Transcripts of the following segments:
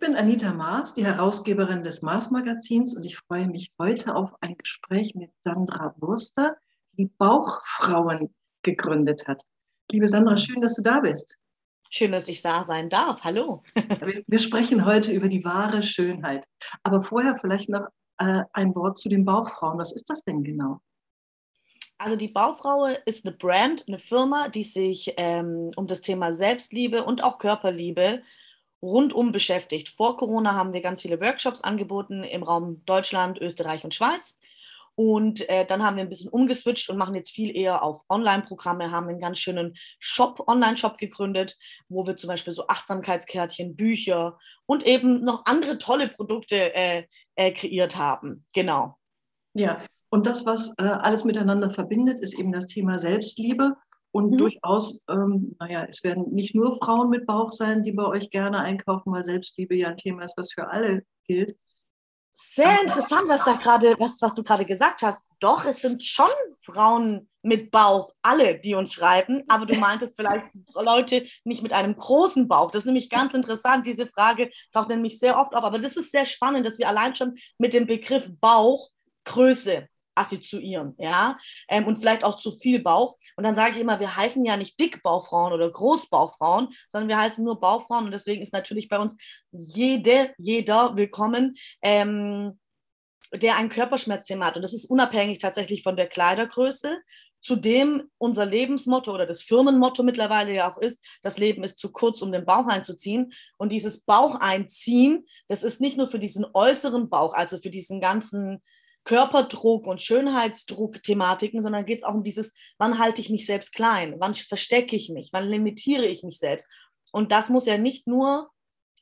bin Anita Maas, die Herausgeberin des Maas Magazins und ich freue mich heute auf ein Gespräch mit Sandra Wurster, die Bauchfrauen gegründet hat. Liebe Sandra, schön, dass du da bist. Schön, dass ich da sein darf. Hallo. Wir sprechen heute über die wahre Schönheit. Aber vorher vielleicht noch äh, ein Wort zu den Bauchfrauen. Was ist das denn genau? Also die Baufrau ist eine Brand, eine Firma, die sich ähm, um das Thema Selbstliebe und auch Körperliebe rundum beschäftigt. Vor Corona haben wir ganz viele Workshops angeboten im Raum Deutschland, Österreich und Schweiz. Und äh, dann haben wir ein bisschen umgeswitcht und machen jetzt viel eher auf Online-Programme, haben einen ganz schönen Shop, Online-Shop gegründet, wo wir zum Beispiel so Achtsamkeitskärtchen, Bücher und eben noch andere tolle Produkte äh, äh, kreiert haben. Genau. Ja, und das, was äh, alles miteinander verbindet, ist eben das Thema Selbstliebe und mhm. durchaus, ähm, naja, es werden nicht nur Frauen mit Bauch sein, die bei euch gerne einkaufen, weil Selbstliebe ja ein Thema ist, was für alle gilt. Sehr interessant, was, da grade, was, was du gerade gesagt hast. Doch, es sind schon Frauen mit Bauch, alle, die uns schreiben, aber du meintest vielleicht Leute nicht mit einem großen Bauch. Das ist nämlich ganz interessant. Diese Frage taucht nämlich sehr oft auf. Aber das ist sehr spannend, dass wir allein schon mit dem Begriff Bauch Größe assoziieren, ja, ähm, und vielleicht auch zu viel Bauch. Und dann sage ich immer, wir heißen ja nicht Dickbauchfrauen oder Großbauchfrauen, sondern wir heißen nur Bauchfrauen und deswegen ist natürlich bei uns jede, jeder willkommen, ähm, der ein Körperschmerzthema hat. Und das ist unabhängig tatsächlich von der Kleidergröße. Zudem unser Lebensmotto oder das Firmenmotto mittlerweile ja auch ist, das Leben ist zu kurz, um den Bauch einzuziehen. Und dieses Bauch einziehen, das ist nicht nur für diesen äußeren Bauch, also für diesen ganzen Körperdruck und Schönheitsdruck-Thematiken, sondern geht es auch um dieses, wann halte ich mich selbst klein, wann verstecke ich mich, wann limitiere ich mich selbst. Und das muss ja nicht nur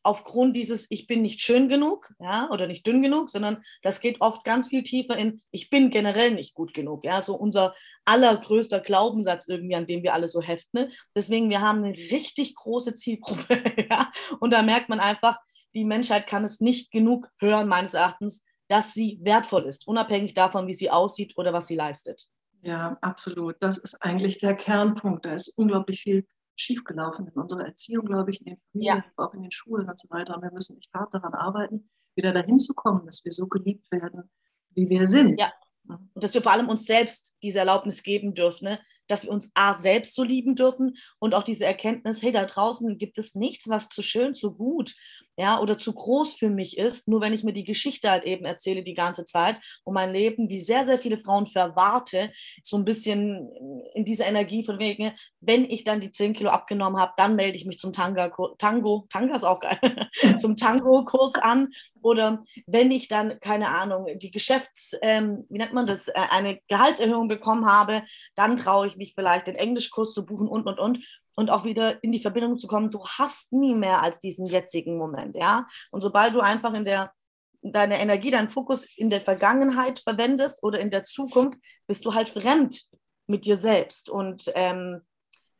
aufgrund dieses Ich bin nicht schön genug, ja, oder nicht dünn genug, sondern das geht oft ganz viel tiefer in Ich bin generell nicht gut genug, ja, so unser allergrößter Glaubenssatz irgendwie, an dem wir alle so heften. Ne? Deswegen, wir haben eine richtig große Zielgruppe, ja, und da merkt man einfach, die Menschheit kann es nicht genug hören, meines Erachtens, dass sie wertvoll ist, unabhängig davon, wie sie aussieht oder was sie leistet. Ja, absolut. Das ist eigentlich der Kernpunkt. Da ist unglaublich viel schiefgelaufen in unserer Erziehung, glaube ich, in den Familien, ja. auch in den Schulen und so weiter. Und wir müssen echt hart daran arbeiten, wieder dahin zu kommen, dass wir so geliebt werden, wie wir sind. Ja. Und dass wir vor allem uns selbst diese Erlaubnis geben dürfen, ne? dass wir uns A, selbst so lieben dürfen und auch diese Erkenntnis, hey, da draußen gibt es nichts, was zu schön, zu gut ja, oder zu groß für mich ist, nur wenn ich mir die Geschichte halt eben erzähle die ganze Zeit und mein Leben, wie sehr, sehr viele Frauen verwarte, so ein bisschen in dieser Energie von wegen, wenn ich dann die 10 Kilo abgenommen habe, dann melde ich mich zum Tanga, Tango, Tanga ist auch geil, zum Tango-Kurs an. Oder wenn ich dann, keine Ahnung, die Geschäfts-, ähm, wie nennt man das, äh, eine Gehaltserhöhung bekommen habe, dann traue ich mich vielleicht den Englischkurs zu buchen und, und, und und auch wieder in die Verbindung zu kommen, du hast nie mehr als diesen jetzigen Moment, ja. Und sobald du einfach in der deine Energie, deinen Fokus in der Vergangenheit verwendest oder in der Zukunft, bist du halt fremd mit dir selbst. Und ähm,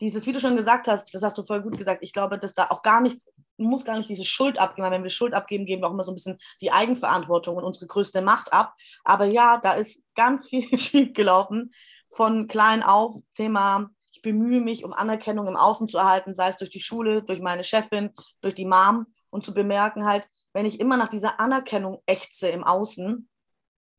dieses, wie du schon gesagt hast, das hast du voll gut gesagt, ich glaube, dass da auch gar nicht, muss gar nicht diese Schuld abgeben, wenn wir Schuld abgeben, geben wir auch immer so ein bisschen die Eigenverantwortung und unsere größte Macht ab. Aber ja, da ist ganz viel schief gelaufen von klein auf, Thema ich bemühe mich, um Anerkennung im Außen zu erhalten, sei es durch die Schule, durch meine Chefin, durch die Mom und zu bemerken halt, wenn ich immer nach dieser Anerkennung ächze im Außen,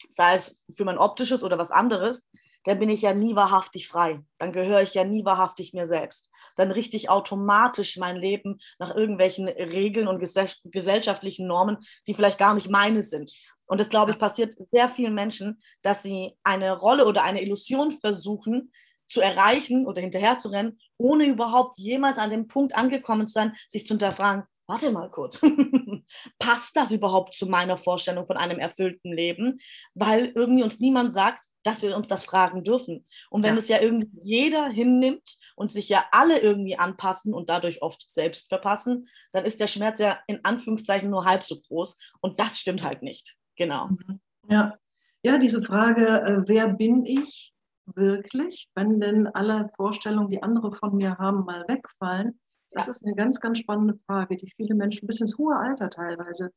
sei es für mein optisches oder was anderes, dann bin ich ja nie wahrhaftig frei. Dann gehöre ich ja nie wahrhaftig mir selbst. Dann richte ich automatisch mein Leben nach irgendwelchen Regeln und gesellschaftlichen Normen, die vielleicht gar nicht meine sind. Und das, glaube ich, passiert sehr vielen Menschen, dass sie eine Rolle oder eine Illusion versuchen, zu erreichen oder hinterher zu rennen, ohne überhaupt jemals an dem Punkt angekommen zu sein, sich zu hinterfragen, warte mal kurz, passt das überhaupt zu meiner Vorstellung von einem erfüllten Leben? Weil irgendwie uns niemand sagt, dass wir uns das fragen dürfen. Und wenn ja. es ja irgendwie jeder hinnimmt und sich ja alle irgendwie anpassen und dadurch oft selbst verpassen, dann ist der Schmerz ja in Anführungszeichen nur halb so groß. Und das stimmt halt nicht. Genau. Mhm. Ja, ja diese Frage, äh, wer bin ich? Wirklich, wenn denn alle Vorstellungen, die andere von mir haben, mal wegfallen? Das ist eine ganz, ganz spannende Frage, die viele Menschen bis ins hohe Alter teilweise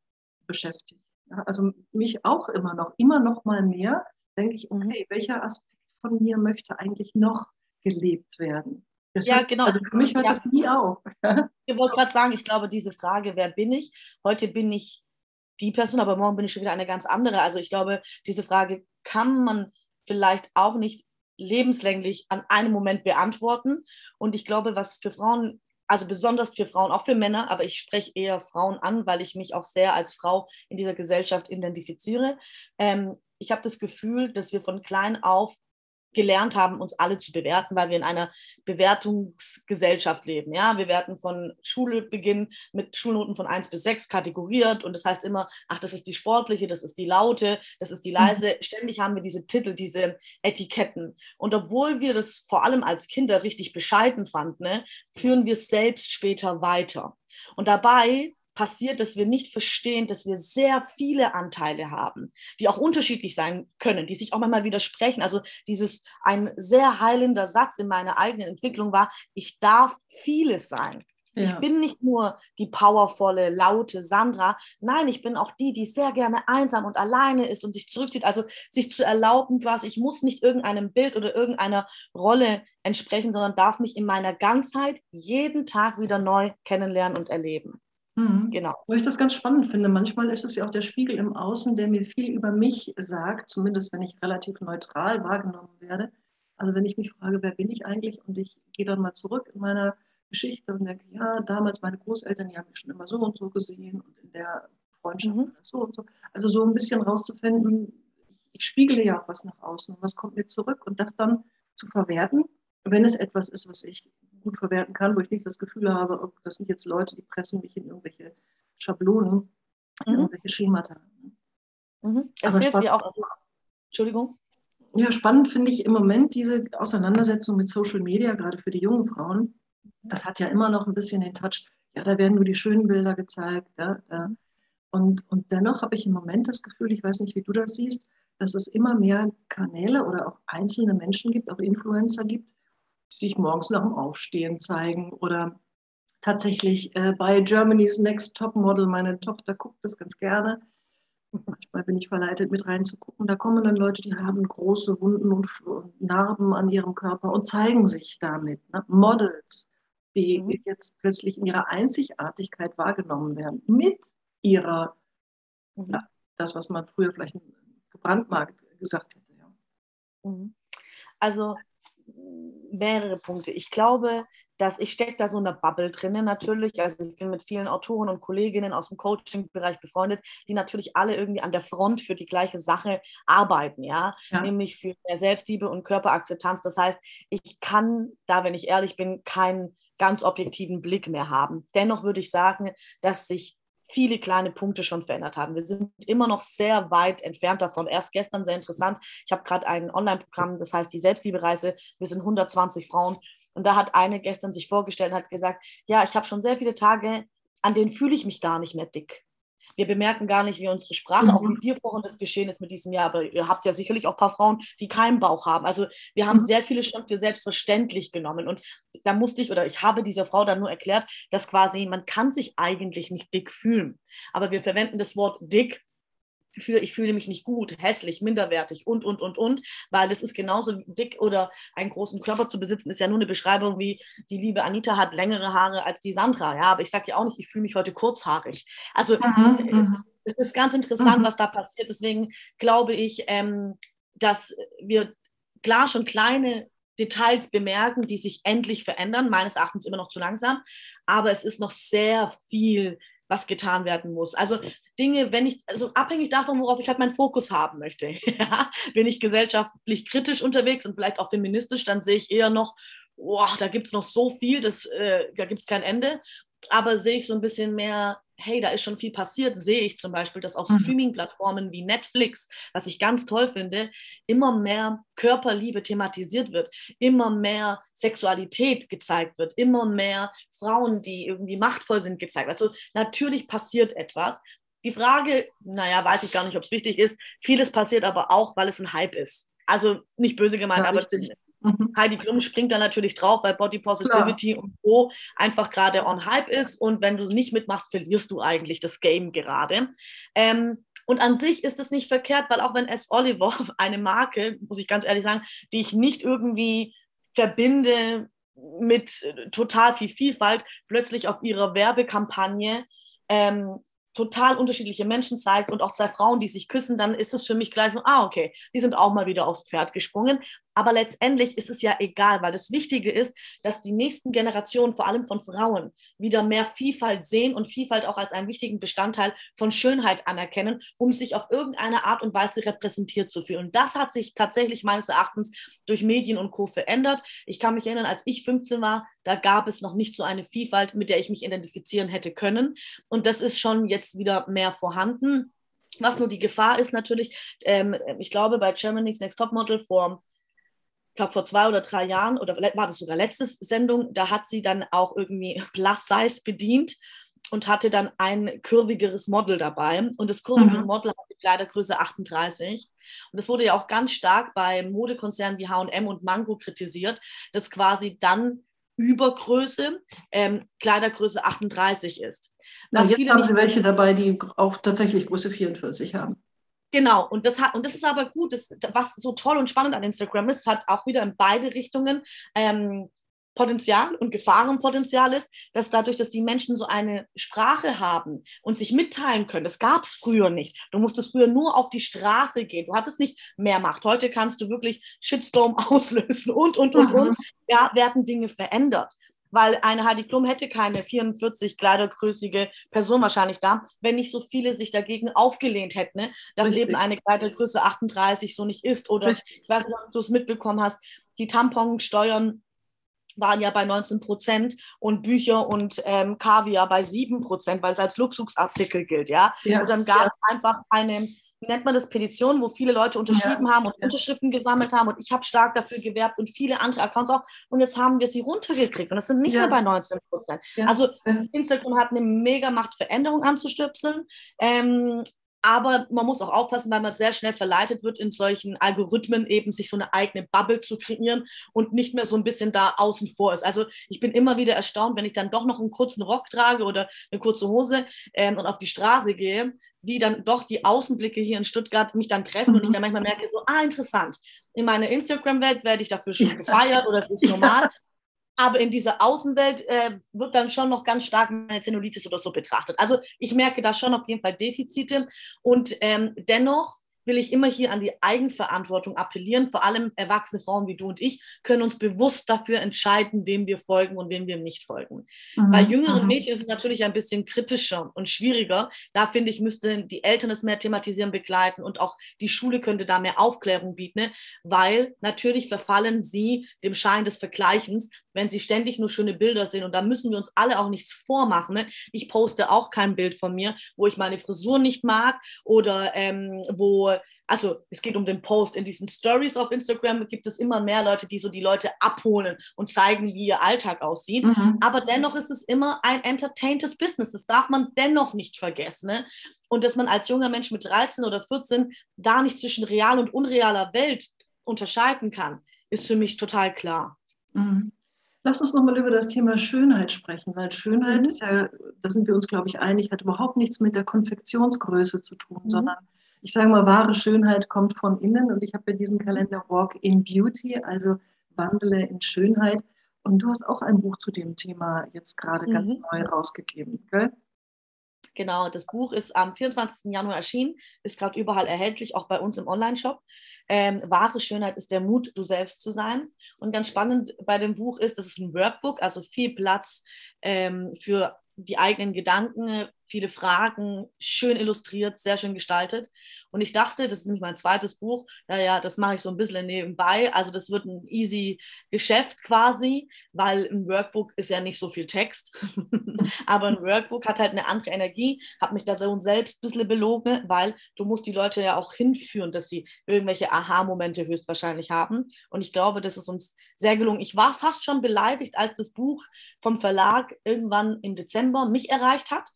beschäftigt. Also mich auch immer noch, immer noch mal mehr, denke ich, okay, welcher Aspekt von mir möchte eigentlich noch gelebt werden? Das ja, genau. Also für mich hört ja. das nie auf. ich wollte gerade sagen, ich glaube, diese Frage, wer bin ich? Heute bin ich die Person, aber morgen bin ich schon wieder eine ganz andere. Also ich glaube, diese Frage kann man vielleicht auch nicht lebenslänglich an einem Moment beantworten. Und ich glaube, was für Frauen, also besonders für Frauen, auch für Männer, aber ich spreche eher Frauen an, weil ich mich auch sehr als Frau in dieser Gesellschaft identifiziere. Ähm, ich habe das Gefühl, dass wir von klein auf gelernt haben, uns alle zu bewerten, weil wir in einer Bewertungsgesellschaft leben. Ja, wir werden von Schulbeginn mit Schulnoten von 1 bis 6 kategoriert und das heißt immer, ach, das ist die sportliche, das ist die laute, das ist die mhm. leise. Ständig haben wir diese Titel, diese Etiketten. Und obwohl wir das vor allem als Kinder richtig bescheiden fanden, ne, führen wir es selbst später weiter. Und dabei passiert, dass wir nicht verstehen, dass wir sehr viele Anteile haben, die auch unterschiedlich sein können, die sich auch manchmal widersprechen. Also dieses ein sehr heilender Satz in meiner eigenen Entwicklung war, ich darf vieles sein. Ja. Ich bin nicht nur die powervolle, laute Sandra. Nein, ich bin auch die, die sehr gerne einsam und alleine ist und sich zurückzieht. Also sich zu erlauben, quasi, ich muss nicht irgendeinem Bild oder irgendeiner Rolle entsprechen, sondern darf mich in meiner Ganzheit jeden Tag wieder neu kennenlernen und erleben. Mhm. Genau. Wo ich das ganz spannend finde, manchmal ist es ja auch der Spiegel im Außen, der mir viel über mich sagt, zumindest wenn ich relativ neutral wahrgenommen werde. Also wenn ich mich frage, wer bin ich eigentlich und ich gehe dann mal zurück in meiner Geschichte und denke, ja, damals meine Großeltern, die haben mich schon immer so und so gesehen und in der Freundschaft mhm. so und so. Also so ein bisschen rauszufinden, ich, ich spiegele ja auch was nach außen, was kommt mir zurück und das dann zu verwerten, wenn es etwas ist, was ich gut verwerten kann, wo ich nicht das Gefühl habe, das sind jetzt Leute, die pressen mich in irgendwelche Schablonen, in mhm. irgendwelche Schemata. Mhm. Es hilft dir auch. Entschuldigung. Ja, spannend finde ich im Moment diese Auseinandersetzung mit Social Media, gerade für die jungen Frauen. Das hat ja immer noch ein bisschen den Touch, ja, da werden nur die schönen Bilder gezeigt. Ja, ja. Und, und dennoch habe ich im Moment das Gefühl, ich weiß nicht, wie du das siehst, dass es immer mehr Kanäle oder auch einzelne Menschen gibt, auch Influencer gibt, sich morgens nach dem Aufstehen zeigen oder tatsächlich äh, bei Germany's Next Top Model, meine Tochter guckt das ganz gerne. Manchmal bin ich verleitet, mit reinzugucken. Da kommen dann Leute, die haben große Wunden und Narben an ihrem Körper und zeigen sich damit. Ne? Models, die mhm. jetzt plötzlich in ihrer Einzigartigkeit wahrgenommen werden, mit ihrer, mhm. ja, das, was man früher vielleicht gebrandmarkt gesagt hätte. Ja. Mhm. Also mehrere Punkte. Ich glaube, dass ich stecke da so in der Bubble drinnen natürlich. Also ich bin mit vielen Autoren und Kolleginnen aus dem Coaching-Bereich befreundet, die natürlich alle irgendwie an der Front für die gleiche Sache arbeiten, ja, ja. nämlich für mehr Selbstliebe und Körperakzeptanz. Das heißt, ich kann da, wenn ich ehrlich bin, keinen ganz objektiven Blick mehr haben. Dennoch würde ich sagen, dass sich viele kleine Punkte schon verändert haben. Wir sind immer noch sehr weit entfernt davon. Erst gestern sehr interessant. Ich habe gerade ein Online-Programm, das heißt die Selbstliebe-Reise. Wir sind 120 Frauen. Und da hat eine gestern sich vorgestellt und hat gesagt, ja, ich habe schon sehr viele Tage, an denen fühle ich mich gar nicht mehr dick. Wir bemerken gar nicht, wie unsere Sprache, mhm. auch wie dir vorhin das geschehen ist mit diesem Jahr, aber ihr habt ja sicherlich auch ein paar Frauen, die keinen Bauch haben. Also wir haben mhm. sehr viele schon für selbstverständlich genommen. Und da musste ich oder ich habe dieser Frau dann nur erklärt, dass quasi man kann sich eigentlich nicht dick fühlen. Aber wir verwenden das Wort dick für ich fühle mich nicht gut, hässlich, minderwertig und, und, und, und, weil das ist genauso dick oder einen großen Körper zu besitzen, ist ja nur eine Beschreibung wie die liebe Anita hat längere Haare als die Sandra, ja, aber ich sage ja auch nicht, ich fühle mich heute kurzhaarig. Also mhm, mhm. es ist ganz interessant, mhm. was da passiert, deswegen glaube ich, ähm, dass wir klar schon kleine Details bemerken, die sich endlich verändern, meines Erachtens immer noch zu langsam, aber es ist noch sehr viel was getan werden muss. Also Dinge, wenn ich, also abhängig davon, worauf ich halt meinen Fokus haben möchte. ja? Bin ich gesellschaftlich kritisch unterwegs und vielleicht auch feministisch, dann sehe ich eher noch, boah, da gibt es noch so viel, das, äh, da gibt es kein Ende. Aber sehe ich so ein bisschen mehr, hey, da ist schon viel passiert, sehe ich zum Beispiel, dass auf mhm. Streaming-Plattformen wie Netflix, was ich ganz toll finde, immer mehr Körperliebe thematisiert wird, immer mehr Sexualität gezeigt wird, immer mehr Frauen, die irgendwie machtvoll sind, gezeigt wird. Also natürlich passiert etwas. Die Frage, naja, weiß ich gar nicht, ob es wichtig ist. Vieles passiert aber auch, weil es ein Hype ist. Also nicht böse gemeint, ja, aber richtig. Mhm. Heidi Klum springt da natürlich drauf, weil Body Positivity Klar. und so einfach gerade on Hype ist. Und wenn du nicht mitmachst, verlierst du eigentlich das Game gerade. Ähm, und an sich ist es nicht verkehrt, weil auch wenn S. Oliver eine Marke, muss ich ganz ehrlich sagen, die ich nicht irgendwie verbinde mit äh, total viel Vielfalt plötzlich auf ihrer Werbekampagne ähm, total unterschiedliche Menschen zeigt und auch zwei Frauen, die sich küssen, dann ist es für mich gleich so, ah, okay, die sind auch mal wieder aufs Pferd gesprungen. Aber letztendlich ist es ja egal, weil das Wichtige ist, dass die nächsten Generationen, vor allem von Frauen, wieder mehr Vielfalt sehen und Vielfalt auch als einen wichtigen Bestandteil von Schönheit anerkennen, um sich auf irgendeine Art und Weise repräsentiert zu fühlen. Und das hat sich tatsächlich meines Erachtens durch Medien und Co. verändert. Ich kann mich erinnern, als ich 15 war, da gab es noch nicht so eine Vielfalt, mit der ich mich identifizieren hätte können. Und das ist schon jetzt wieder mehr vorhanden. Was nur die Gefahr ist natürlich, ähm, ich glaube, bei Germany's Next Top Model vor ich glaube, vor zwei oder drei Jahren, oder war das sogar letzte Sendung, da hat sie dann auch irgendwie Plus Size bedient und hatte dann ein kurvigeres Model dabei. Und das kurvigere mhm. Model hatte Kleidergröße 38. Und das wurde ja auch ganz stark bei Modekonzernen wie HM und Mango kritisiert, dass quasi dann Übergröße ähm, Kleidergröße 38 ist. Na, jetzt haben Sie welche dabei, die auch tatsächlich Größe 44 haben. Genau, und das, hat, und das ist aber gut, das, was so toll und spannend an Instagram ist, hat auch wieder in beide Richtungen ähm, Potenzial und Gefahrenpotenzial ist, dass dadurch, dass die Menschen so eine Sprache haben und sich mitteilen können, das gab es früher nicht. Du musstest früher nur auf die Straße gehen. Du hattest nicht mehr Macht. Heute kannst du wirklich Shitstorm auslösen und, und, und, und. Ja, werden Dinge verändert weil eine Heidi Klum hätte keine 44 kleidergrößige Person wahrscheinlich da, wenn nicht so viele sich dagegen aufgelehnt hätten, ne? dass Richtig. eben eine Kleidergröße 38 so nicht ist. Oder Richtig. ich weiß nicht, ob du es mitbekommen hast, die Tamponsteuern waren ja bei 19 Prozent und Bücher und ähm, Kaviar bei 7 Prozent, weil es als Luxusartikel gilt, ja. ja und dann gab ja. es einfach eine nennt man das, Petition, wo viele Leute unterschrieben ja. haben und Unterschriften gesammelt haben und ich habe stark dafür gewerbt und viele andere Accounts auch und jetzt haben wir sie runtergekriegt und das sind nicht ja. mehr bei 19 Prozent. Ja. Also Instagram hat eine mega Machtveränderung anzustöpseln. Ähm, aber man muss auch aufpassen, weil man sehr schnell verleitet wird, in solchen Algorithmen eben sich so eine eigene Bubble zu kreieren und nicht mehr so ein bisschen da außen vor ist. Also ich bin immer wieder erstaunt, wenn ich dann doch noch einen kurzen Rock trage oder eine kurze Hose ähm, und auf die Straße gehe, wie dann doch die Außenblicke hier in Stuttgart mich dann treffen mhm. und ich mhm. dann manchmal merke, so, ah, interessant. In meiner Instagram-Welt werde ich dafür schon gefeiert oder es ist normal. Aber in dieser Außenwelt äh, wird dann schon noch ganz stark meine Zellulitis oder so betrachtet. Also ich merke da schon auf jeden Fall Defizite. Und ähm, dennoch will ich immer hier an die Eigenverantwortung appellieren. Vor allem erwachsene Frauen wie du und ich können uns bewusst dafür entscheiden, wem wir folgen und wem wir nicht folgen. Mhm. Bei jüngeren mhm. Mädchen ist es natürlich ein bisschen kritischer und schwieriger. Da finde ich, müssten die Eltern es mehr thematisieren, begleiten und auch die Schule könnte da mehr Aufklärung bieten, ne? weil natürlich verfallen sie dem Schein des Vergleichens, wenn sie ständig nur schöne Bilder sehen. Und da müssen wir uns alle auch nichts vormachen. Ne? Ich poste auch kein Bild von mir, wo ich meine Frisur nicht mag oder ähm, wo, also es geht um den Post. In diesen Stories auf Instagram gibt es immer mehr Leute, die so die Leute abholen und zeigen, wie ihr Alltag aussieht. Mhm. Aber dennoch ist es immer ein entertaintes Business. Das darf man dennoch nicht vergessen. Ne? Und dass man als junger Mensch mit 13 oder 14 da nicht zwischen real und unrealer Welt unterscheiden kann, ist für mich total klar. Mhm. Lass uns nochmal über das Thema Schönheit sprechen, weil Schönheit mhm. ist ja, da sind wir uns, glaube ich, einig, hat überhaupt nichts mit der Konfektionsgröße zu tun, mhm. sondern ich sage mal, wahre Schönheit kommt von innen und ich habe ja diesen Kalender Walk in Beauty, also wandle in Schönheit. Und du hast auch ein Buch zu dem Thema jetzt gerade mhm. ganz neu rausgegeben, gell? Genau, das Buch ist am 24. Januar erschienen, ist gerade überall erhältlich, auch bei uns im Online-Shop. Ähm, wahre Schönheit ist der Mut, du selbst zu sein. Und ganz spannend bei dem Buch ist, das ist ein Workbook, also viel Platz ähm, für die eigenen Gedanken, viele Fragen, schön illustriert, sehr schön gestaltet. Und ich dachte, das ist nämlich mein zweites Buch, naja, das mache ich so ein bisschen nebenbei. Also das wird ein easy Geschäft quasi, weil ein Workbook ist ja nicht so viel Text. Aber ein Workbook hat halt eine andere Energie, habe mich da so selbst ein bisschen belogen, weil du musst die Leute ja auch hinführen, dass sie irgendwelche Aha-Momente höchstwahrscheinlich haben. Und ich glaube, das ist uns sehr gelungen. Ich war fast schon beleidigt, als das Buch vom Verlag irgendwann im Dezember mich erreicht hat.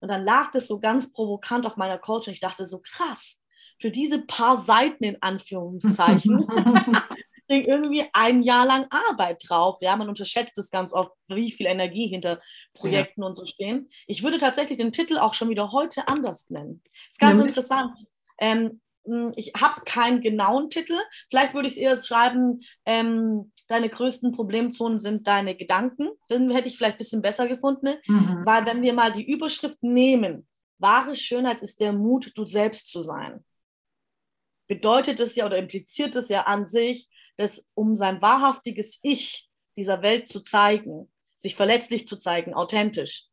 Und dann lag das so ganz provokant auf meiner Couch und ich dachte so, krass, für diese paar Seiten in Anführungszeichen irgendwie ein Jahr lang Arbeit drauf. Ja, man unterschätzt es ganz oft, wie viel Energie hinter Projekten ja. und so stehen. Ich würde tatsächlich den Titel auch schon wieder heute anders nennen. Ist ganz Nämlich? interessant. Ähm, hm, ich habe keinen genauen Titel. Vielleicht würde ich es eher schreiben, ähm, deine größten Problemzonen sind deine Gedanken. Den hätte ich vielleicht ein bisschen besser gefunden. Mhm. Weil wenn wir mal die Überschrift nehmen, wahre Schönheit ist der Mut, du selbst zu sein, bedeutet es ja oder impliziert es ja an sich, dass um sein wahrhaftiges Ich dieser Welt zu zeigen, sich verletzlich zu zeigen, authentisch,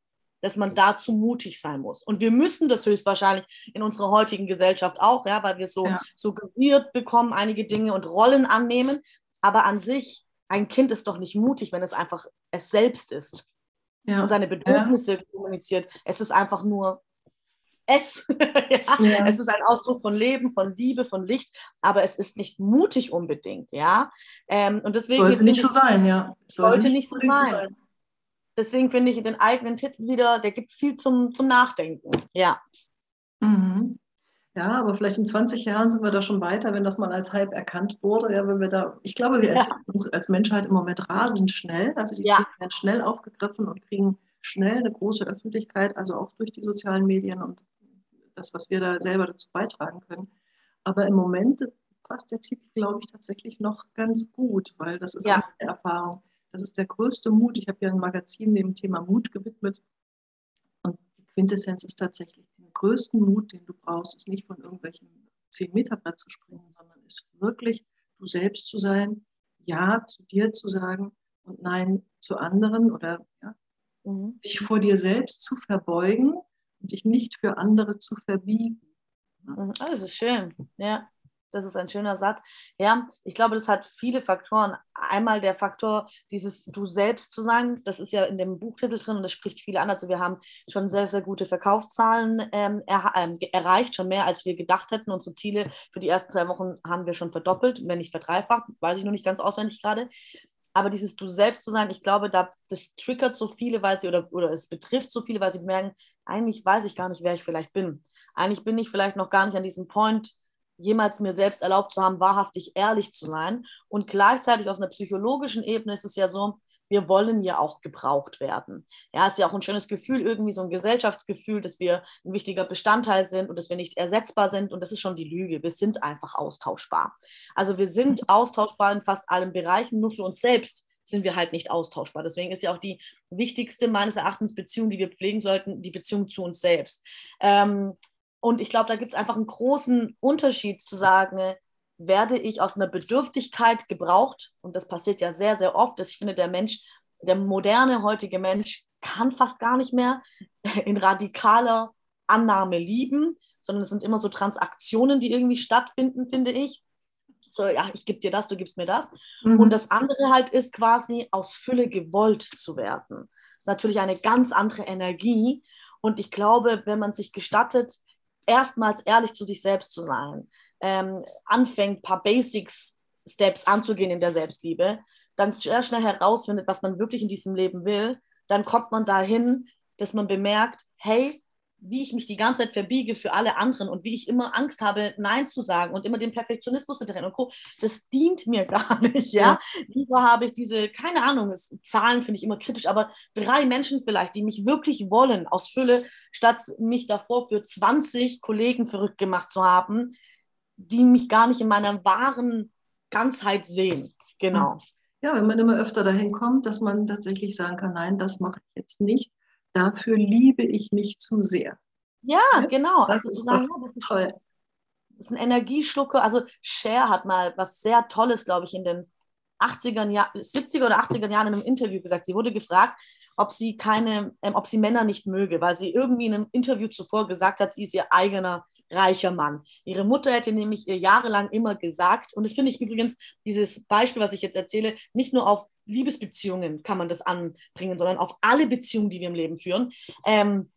dass man dazu mutig sein muss. Und wir müssen das höchstwahrscheinlich in unserer heutigen Gesellschaft auch, ja, weil wir so ja. suggeriert bekommen, einige Dinge und Rollen annehmen. Aber an sich, ein Kind ist doch nicht mutig, wenn es einfach es selbst ist ja. und seine Bedürfnisse ja. kommuniziert. Es ist einfach nur es. ja. Es ist ein Ausdruck von Leben, von Liebe, von Licht, aber es ist nicht mutig unbedingt, ja. Ähm, und deswegen sollte nicht so sein, ja. Sollte, sollte nicht so sein. sein. Deswegen finde ich den eigenen Titel wieder, der gibt viel zum, zum Nachdenken, ja. Mhm. Ja, aber vielleicht in 20 Jahren sind wir da schon weiter, wenn das mal als Hype erkannt wurde. Ja, wenn wir da, ich glaube, wir entwickeln uns als Menschheit im Moment rasend schnell. Also die ja. Themen werden schnell aufgegriffen und kriegen schnell eine große Öffentlichkeit, also auch durch die sozialen Medien und das, was wir da selber dazu beitragen können. Aber im Moment passt der Titel, glaube ich, tatsächlich noch ganz gut, weil das ist ja. eine Erfahrung. Das ist der größte Mut. Ich habe ja ein Magazin dem Thema Mut gewidmet. Und die Quintessenz ist tatsächlich, den größten Mut, den du brauchst, ist nicht von irgendwelchen 10 Meter Brett zu springen, sondern ist wirklich du selbst zu sein, Ja zu dir zu sagen und Nein zu anderen oder ja, mhm. dich vor dir selbst zu verbeugen und dich nicht für andere zu verbiegen. Mhm. Oh, das ist schön, ja. Das ist ein schöner Satz. Ja, ich glaube, das hat viele Faktoren. Einmal der Faktor, dieses Du selbst zu sein, das ist ja in dem Buchtitel drin und das spricht viele an. Also wir haben schon sehr, sehr gute Verkaufszahlen ähm, er, ähm, erreicht, schon mehr als wir gedacht hätten. Unsere Ziele für die ersten zwei Wochen haben wir schon verdoppelt, wenn nicht verdreifacht, weiß ich noch nicht ganz auswendig gerade. Aber dieses Du selbst zu sein, ich glaube, da, das triggert so viele, weil sie, oder, oder es betrifft so viele, weil sie merken, eigentlich weiß ich gar nicht, wer ich vielleicht bin. Eigentlich bin ich vielleicht noch gar nicht an diesem Point, jemals mir selbst erlaubt zu haben, wahrhaftig ehrlich zu sein. Und gleichzeitig aus einer psychologischen Ebene ist es ja so, wir wollen ja auch gebraucht werden. Ja, ist ja auch ein schönes Gefühl, irgendwie so ein Gesellschaftsgefühl, dass wir ein wichtiger Bestandteil sind und dass wir nicht ersetzbar sind. Und das ist schon die Lüge. Wir sind einfach austauschbar. Also wir sind austauschbar in fast allen Bereichen, nur für uns selbst sind wir halt nicht austauschbar. Deswegen ist ja auch die wichtigste meines Erachtens Beziehung, die wir pflegen sollten, die Beziehung zu uns selbst. Ähm, und ich glaube, da gibt es einfach einen großen Unterschied zu sagen, werde ich aus einer Bedürftigkeit gebraucht. Und das passiert ja sehr, sehr oft, dass ich finde, der Mensch, der moderne heutige Mensch kann fast gar nicht mehr in radikaler Annahme lieben, sondern es sind immer so Transaktionen, die irgendwie stattfinden, finde ich. So, ja, ich gebe dir das, du gibst mir das. Mhm. Und das andere halt ist quasi aus Fülle gewollt zu werden. Das ist natürlich eine ganz andere Energie. Und ich glaube, wenn man sich gestattet, erstmals ehrlich zu sich selbst zu sein, ähm, anfängt, ein paar Basics, Steps anzugehen in der Selbstliebe, dann sehr schnell herausfindet, was man wirklich in diesem Leben will, dann kommt man dahin, dass man bemerkt, hey, wie ich mich die ganze Zeit verbiege für alle anderen und wie ich immer Angst habe, Nein zu sagen und immer den Perfektionismus hinterher und Co., das dient mir gar nicht, ja. Lieber habe ich diese, keine Ahnung, Zahlen finde ich immer kritisch, aber drei Menschen vielleicht, die mich wirklich wollen aus Fülle, statt mich davor für 20 Kollegen verrückt gemacht zu haben, die mich gar nicht in meiner wahren Ganzheit sehen. Genau. Ja, wenn man immer öfter dahin kommt, dass man tatsächlich sagen kann, nein, das mache ich jetzt nicht. Dafür liebe ich mich zu sehr. Ja, genau. Das also ist sagen, das ist toll. Das ist ein Energieschlucker. Also Cher hat mal was sehr Tolles, glaube ich, in den 80er Jahren, 70er oder 80er Jahren in einem Interview gesagt. Sie wurde gefragt, ob sie keine, ähm, ob sie Männer nicht möge, weil sie irgendwie in einem Interview zuvor gesagt hat, sie ist ihr eigener reicher Mann. Ihre Mutter hätte nämlich ihr jahrelang immer gesagt, und das finde ich übrigens, dieses Beispiel, was ich jetzt erzähle, nicht nur auf Liebesbeziehungen kann man das anbringen, sondern auf alle Beziehungen, die wir im Leben führen. Ähm,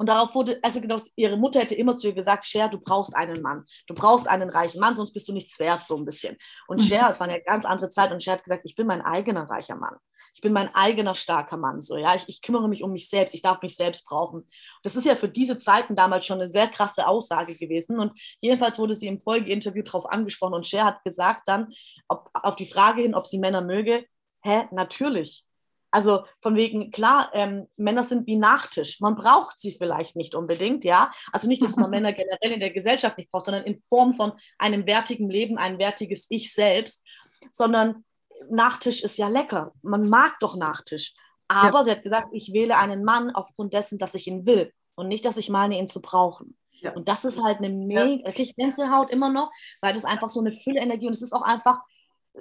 und darauf wurde, also genau, ihre Mutter hätte immer zu ihr gesagt, Cher, du brauchst einen Mann. Du brauchst einen reichen Mann, sonst bist du nichts wert, so ein bisschen. Und mhm. Cher, es war eine ganz andere Zeit, und Cher hat gesagt, ich bin mein eigener reicher Mann. Ich bin mein eigener starker Mann. So, ja? ich, ich kümmere mich um mich selbst, ich darf mich selbst brauchen. Das ist ja für diese Zeiten damals schon eine sehr krasse Aussage gewesen. Und jedenfalls wurde sie im Folgeinterview darauf angesprochen und Cher hat gesagt dann, ob, auf die Frage hin, ob sie Männer möge, hä, natürlich. Also von wegen, klar, ähm, Männer sind wie Nachtisch. Man braucht sie vielleicht nicht unbedingt, ja. Also nicht, dass man Männer generell in der Gesellschaft nicht braucht, sondern in Form von einem wertigen Leben, ein wertiges Ich selbst, sondern Nachtisch ist ja lecker. Man mag doch Nachtisch. Aber ja. sie hat gesagt, ich wähle einen Mann aufgrund dessen, dass ich ihn will und nicht, dass ich meine, ihn zu brauchen. Ja. Und das ist halt eine mega, ja. da kriege ich Gänsehaut immer noch, weil das einfach so eine Fülle Energie und es ist auch einfach,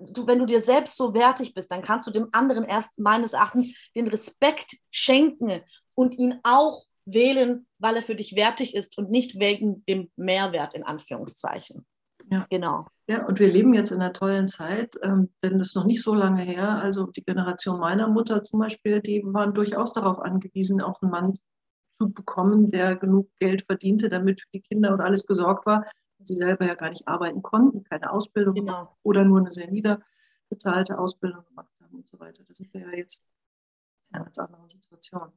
du, wenn du dir selbst so wertig bist, dann kannst du dem anderen erst meines Erachtens den Respekt schenken und ihn auch wählen, weil er für dich wertig ist und nicht wegen dem Mehrwert in Anführungszeichen. Ja. Genau. Ja, und wir leben jetzt in einer tollen Zeit, ähm, denn das ist noch nicht so lange her. Also die Generation meiner Mutter zum Beispiel, die waren durchaus darauf angewiesen, auch einen Mann zu bekommen, der genug Geld verdiente, damit für die Kinder und alles gesorgt war. Sie selber ja gar nicht arbeiten konnten, keine Ausbildung genau. oder nur eine sehr niederbezahlte Ausbildung gemacht haben und so weiter. Da sind wir ja jetzt in einer ganz anderen Situation.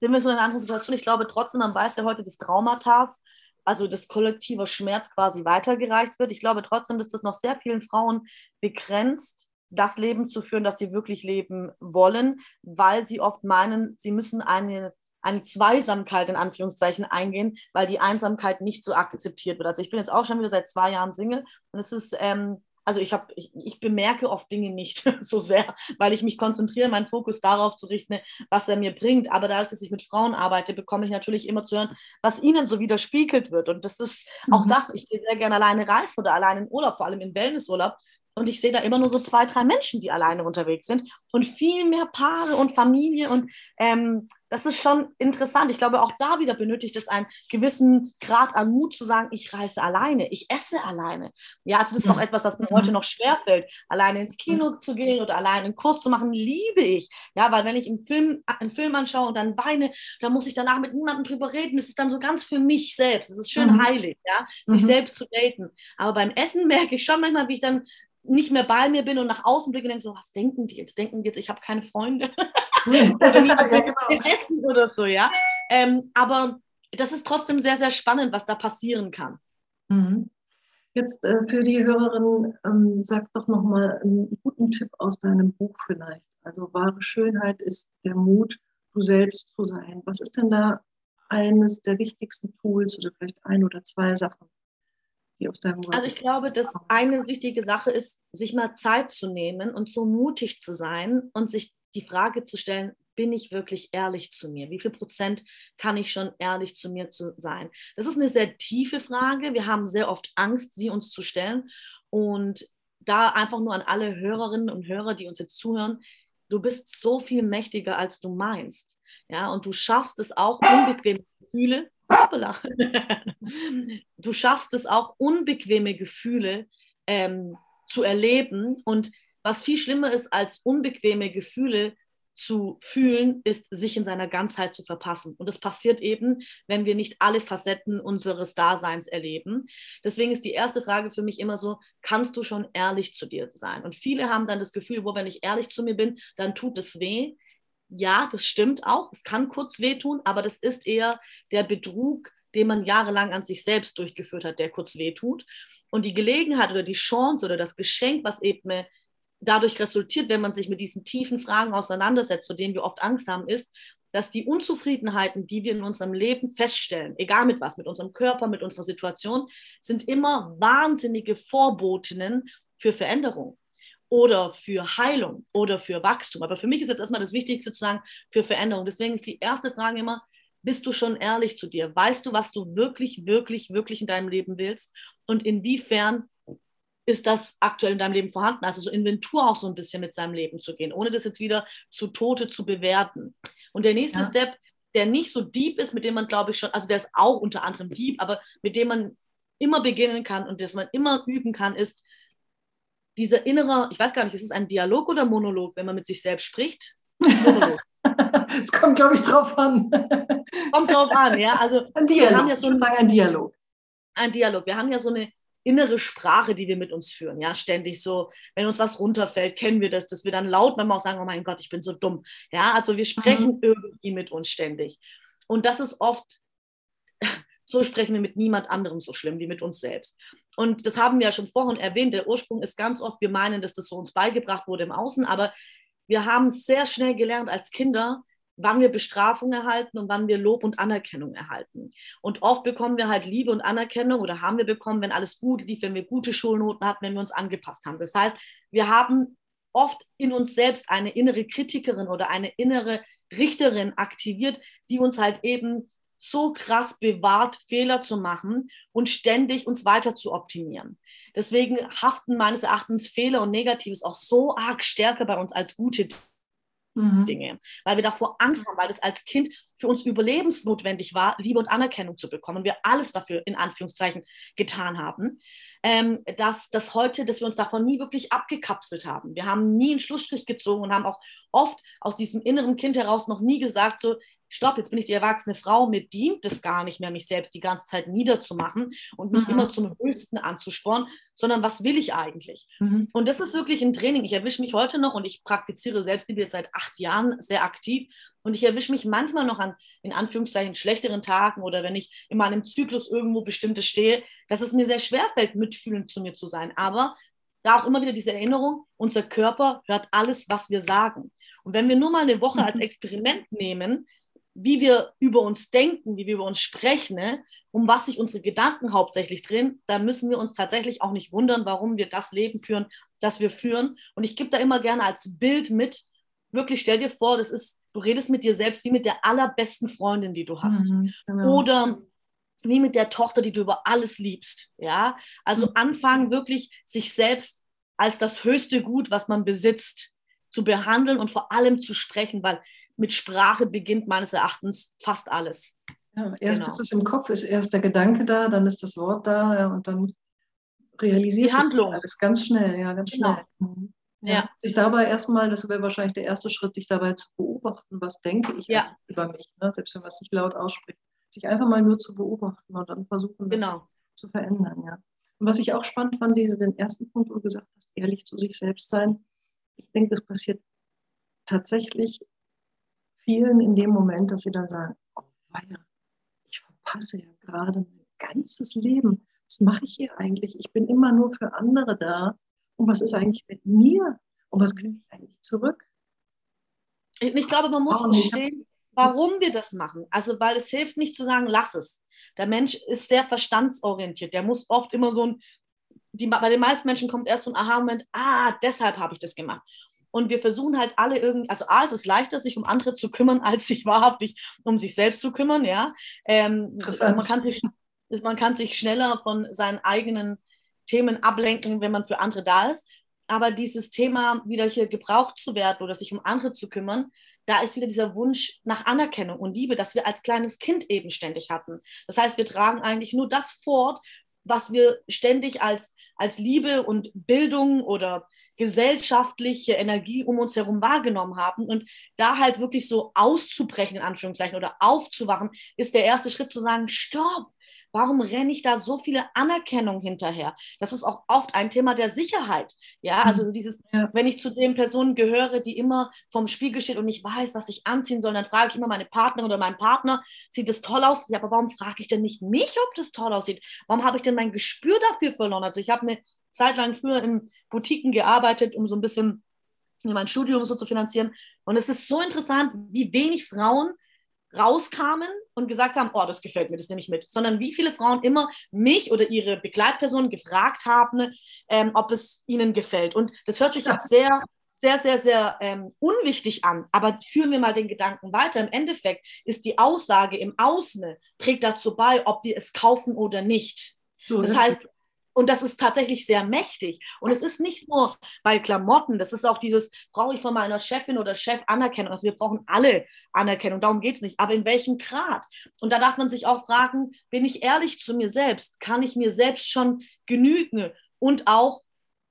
Sind wir so in einer anderen Situation? Ich glaube trotzdem, man weiß ja heute des Traumatas, also das kollektive Schmerz quasi weitergereicht wird. Ich glaube trotzdem, dass das noch sehr vielen Frauen begrenzt, das Leben zu führen, das sie wirklich leben wollen, weil sie oft meinen, sie müssen eine, eine Zweisamkeit in Anführungszeichen eingehen, weil die Einsamkeit nicht so akzeptiert wird. Also ich bin jetzt auch schon wieder seit zwei Jahren Single und es ist ähm, also ich, hab, ich, ich bemerke oft Dinge nicht so sehr, weil ich mich konzentriere, meinen Fokus darauf zu richten, was er mir bringt. Aber dadurch, dass ich mit Frauen arbeite, bekomme ich natürlich immer zu hören, was ihnen so widerspiegelt wird. Und das ist auch mhm. das, ich gehe sehr gerne alleine reisen oder alleine in Urlaub, vor allem in Wellnessurlaub. Und ich sehe da immer nur so zwei, drei Menschen, die alleine unterwegs sind und viel mehr Paare und Familie. Und ähm, das ist schon interessant. Ich glaube, auch da wieder benötigt es einen gewissen Grad an Mut zu sagen, ich reise alleine, ich esse alleine. Ja, also das ist auch etwas, was mir heute noch schwerfällt. Alleine ins Kino zu gehen oder alleine einen Kurs zu machen, liebe ich. Ja, weil wenn ich einen Film, einen Film anschaue und dann weine, dann muss ich danach mit niemandem drüber reden. Das ist dann so ganz für mich selbst. Es ist schön mhm. heilig, ja, sich mhm. selbst zu daten. Aber beim Essen merke ich schon manchmal, wie ich dann nicht mehr bei mir bin und nach außen blicke und denke so, was denken die jetzt? Denken die jetzt, ich habe keine Freunde? oder ja, genau. essen oder so, ja. Ähm, aber das ist trotzdem sehr, sehr spannend, was da passieren kann. Mhm. Jetzt äh, für die Hörerin, ähm, sag doch nochmal einen guten Tipp aus deinem Buch vielleicht. Also wahre Schönheit ist der Mut, du selbst zu sein. Was ist denn da eines der wichtigsten Tools oder vielleicht ein oder zwei Sachen? Die aus deinem Also ich glaube, dass eine wichtige Sache ist, sich mal Zeit zu nehmen und so mutig zu sein und sich die Frage zu stellen, bin ich wirklich ehrlich zu mir? Wie viel Prozent kann ich schon ehrlich zu mir zu sein? Das ist eine sehr tiefe Frage. Wir haben sehr oft Angst, sie uns zu stellen. Und da einfach nur an alle Hörerinnen und Hörer, die uns jetzt zuhören, du bist so viel mächtiger, als du meinst. Ja, und du schaffst es auch, unbequeme Gefühle du schaffst es auch, unbequeme Gefühle ähm, zu erleben. Und was viel schlimmer ist, als unbequeme Gefühle zu fühlen, ist, sich in seiner Ganzheit zu verpassen. Und das passiert eben, wenn wir nicht alle Facetten unseres Daseins erleben. Deswegen ist die erste Frage für mich immer so, kannst du schon ehrlich zu dir sein? Und viele haben dann das Gefühl, wo wenn ich ehrlich zu mir bin, dann tut es weh ja, das stimmt auch. Es kann kurz wehtun, aber das ist eher der Betrug, den man jahrelang an sich selbst durchgeführt hat, der kurz wehtut. Und die Gelegenheit oder die Chance oder das Geschenk, was eben dadurch resultiert, wenn man sich mit diesen tiefen Fragen auseinandersetzt, zu denen wir oft Angst haben, ist, dass die Unzufriedenheiten, die wir in unserem Leben feststellen, egal mit was, mit unserem Körper, mit unserer Situation, sind immer wahnsinnige Vorbotinnen für Veränderung oder für Heilung oder für Wachstum. Aber für mich ist jetzt erstmal das Wichtigste zu sagen, für Veränderung. Deswegen ist die erste Frage immer, bist du schon ehrlich zu dir? Weißt du, was du wirklich, wirklich, wirklich in deinem Leben willst? Und inwiefern ist das aktuell in deinem Leben vorhanden? Also so Inventur auch so ein bisschen mit seinem Leben zu gehen, ohne das jetzt wieder zu Tote zu bewerten. Und der nächste ja. Step, der nicht so deep ist, mit dem man, glaube ich, schon, also der ist auch unter anderem deep, aber mit dem man immer beginnen kann und das man immer üben kann, ist, dieser innere, ich weiß gar nicht, ist es ein Dialog oder Monolog, wenn man mit sich selbst spricht? Monolog. Es kommt, glaube ich, drauf an. Kommt drauf an, ja. Also ein Dialog. Wir haben ja so ein, ein Dialog. Ein Dialog. Wir haben ja so eine innere Sprache, die wir mit uns führen, ja, ständig so, wenn uns was runterfällt, kennen wir das, dass wir dann laut manchmal auch sagen, oh mein Gott, ich bin so dumm, ja, also wir sprechen mhm. irgendwie mit uns ständig und das ist oft so sprechen wir mit niemand anderem so schlimm wie mit uns selbst. Und das haben wir ja schon vorhin erwähnt. Der Ursprung ist ganz oft, wir meinen, dass das so uns beigebracht wurde im Außen, aber wir haben sehr schnell gelernt als Kinder, wann wir Bestrafung erhalten und wann wir Lob und Anerkennung erhalten. Und oft bekommen wir halt Liebe und Anerkennung oder haben wir bekommen, wenn alles gut lief, wenn wir gute Schulnoten hatten, wenn wir uns angepasst haben. Das heißt, wir haben oft in uns selbst eine innere Kritikerin oder eine innere Richterin aktiviert, die uns halt eben so krass bewahrt, Fehler zu machen und ständig uns weiter zu optimieren. Deswegen haften meines Erachtens Fehler und Negatives auch so arg stärker bei uns als gute mhm. Dinge, weil wir davor Angst haben, weil es als Kind für uns überlebensnotwendig war, Liebe und Anerkennung zu bekommen. Wir alles dafür in Anführungszeichen getan haben. Ähm, dass, dass heute, dass wir uns davon nie wirklich abgekapselt haben. Wir haben nie einen Schlussstrich gezogen und haben auch oft aus diesem inneren Kind heraus noch nie gesagt, so, stopp, jetzt bin ich die erwachsene Frau, mir dient es gar nicht mehr, mich selbst die ganze Zeit niederzumachen und mich mhm. immer zum Höchsten anzusporen, sondern was will ich eigentlich? Mhm. Und das ist wirklich ein Training. Ich erwische mich heute noch und ich praktiziere Selbstliebe jetzt seit acht Jahren sehr aktiv und ich erwische mich manchmal noch an, in Anführungszeichen, schlechteren Tagen oder wenn ich in meinem Zyklus irgendwo bestimmtes stehe, dass es mir sehr schwer fällt, mitfühlend zu mir zu sein. Aber da auch immer wieder diese Erinnerung, unser Körper hört alles, was wir sagen. Und wenn wir nur mal eine Woche als mhm. Experiment nehmen, wie wir über uns denken, wie wir über uns sprechen, ne? um was sich unsere Gedanken hauptsächlich drehen, da müssen wir uns tatsächlich auch nicht wundern, warum wir das Leben führen, das wir führen. Und ich gebe da immer gerne als Bild mit, wirklich stell dir vor, das ist, du redest mit dir selbst wie mit der allerbesten Freundin, die du hast. Mhm, genau. Oder wie mit der Tochter, die du über alles liebst. Ja, also mhm. anfangen wirklich sich selbst als das höchste Gut, was man besitzt, zu behandeln und vor allem zu sprechen, weil mit Sprache beginnt meines Erachtens fast alles. Ja, erst genau. ist es im Kopf, ist erst der Gedanke da, dann ist das Wort da ja, und dann realisiert Die Handlung. alles ganz schnell, ja, ganz genau. schnell. Mhm. Ja. ja. Sich dabei erstmal, das wäre wahrscheinlich der erste Schritt, sich dabei zu beobachten, was denke ich ja. über mich, ne? selbst wenn man es nicht laut ausspricht. Sich einfach mal nur zu beobachten und dann versuchen, das genau. zu verändern. Ja. Und was ich auch spannend fand, diese, den ersten Punkt, wo du gesagt hast, ehrlich zu sich selbst sein. Ich denke, das passiert tatsächlich vielen in dem Moment, dass sie dann sagen, oh weia, ich verpasse ja gerade mein ganzes Leben. Was mache ich hier eigentlich? Ich bin immer nur für andere da. Und was ist eigentlich mit mir? Und was kriege ich eigentlich zurück? Ich glaube, man muss verstehen, warum wir das machen. Also, weil es hilft nicht zu sagen, lass es. Der Mensch ist sehr verstandsorientiert. Der muss oft immer so ein, die, bei den meisten Menschen kommt erst so ein Aha-Moment, ah, deshalb habe ich das gemacht. Und wir versuchen halt alle irgendwie, also A, es ist leichter, sich um andere zu kümmern, als sich wahrhaftig um sich selbst zu kümmern, ja. Ähm, man, kann sich, man kann sich schneller von seinen eigenen Themen ablenken, wenn man für andere da ist. Aber dieses Thema, wieder hier gebraucht zu werden oder sich um andere zu kümmern, da ist wieder dieser Wunsch nach Anerkennung und Liebe, das wir als kleines Kind eben ständig hatten. Das heißt, wir tragen eigentlich nur das fort, was wir ständig als, als Liebe und Bildung oder gesellschaftliche Energie um uns herum wahrgenommen haben. Und da halt wirklich so auszubrechen, in Anführungszeichen, oder aufzuwachen, ist der erste Schritt zu sagen, stopp, Warum renne ich da so viele Anerkennung hinterher? Das ist auch oft ein Thema der Sicherheit. Ja, also mhm. dieses, ja. wenn ich zu den Personen gehöre, die immer vom Spiegel steht und nicht weiß, was ich anziehen soll, dann frage ich immer meine Partnerin oder meinen Partner, sieht das toll aus? Ja, aber warum frage ich denn nicht mich, ob das toll aussieht? Warum habe ich denn mein Gespür dafür verloren? Also ich habe eine Zeit lang früher in Boutiquen gearbeitet, um so ein bisschen mein Studium so zu finanzieren. Und es ist so interessant, wie wenig Frauen rauskamen und gesagt haben, oh, das gefällt mir, das nehme ich mit, sondern wie viele Frauen immer mich oder ihre Begleitperson gefragt haben, ähm, ob es ihnen gefällt. Und das hört sich jetzt sehr, sehr, sehr, sehr ähm, unwichtig an, aber führen wir mal den Gedanken weiter. Im Endeffekt ist die Aussage im Außen, trägt dazu bei, ob wir es kaufen oder nicht. So, das heißt, und das ist tatsächlich sehr mächtig. Und es ist nicht nur bei Klamotten, das ist auch dieses, brauche ich von meiner Chefin oder Chef Anerkennung. Also wir brauchen alle Anerkennung, darum geht es nicht. Aber in welchem Grad? Und da darf man sich auch fragen, bin ich ehrlich zu mir selbst? Kann ich mir selbst schon genügen? Und auch,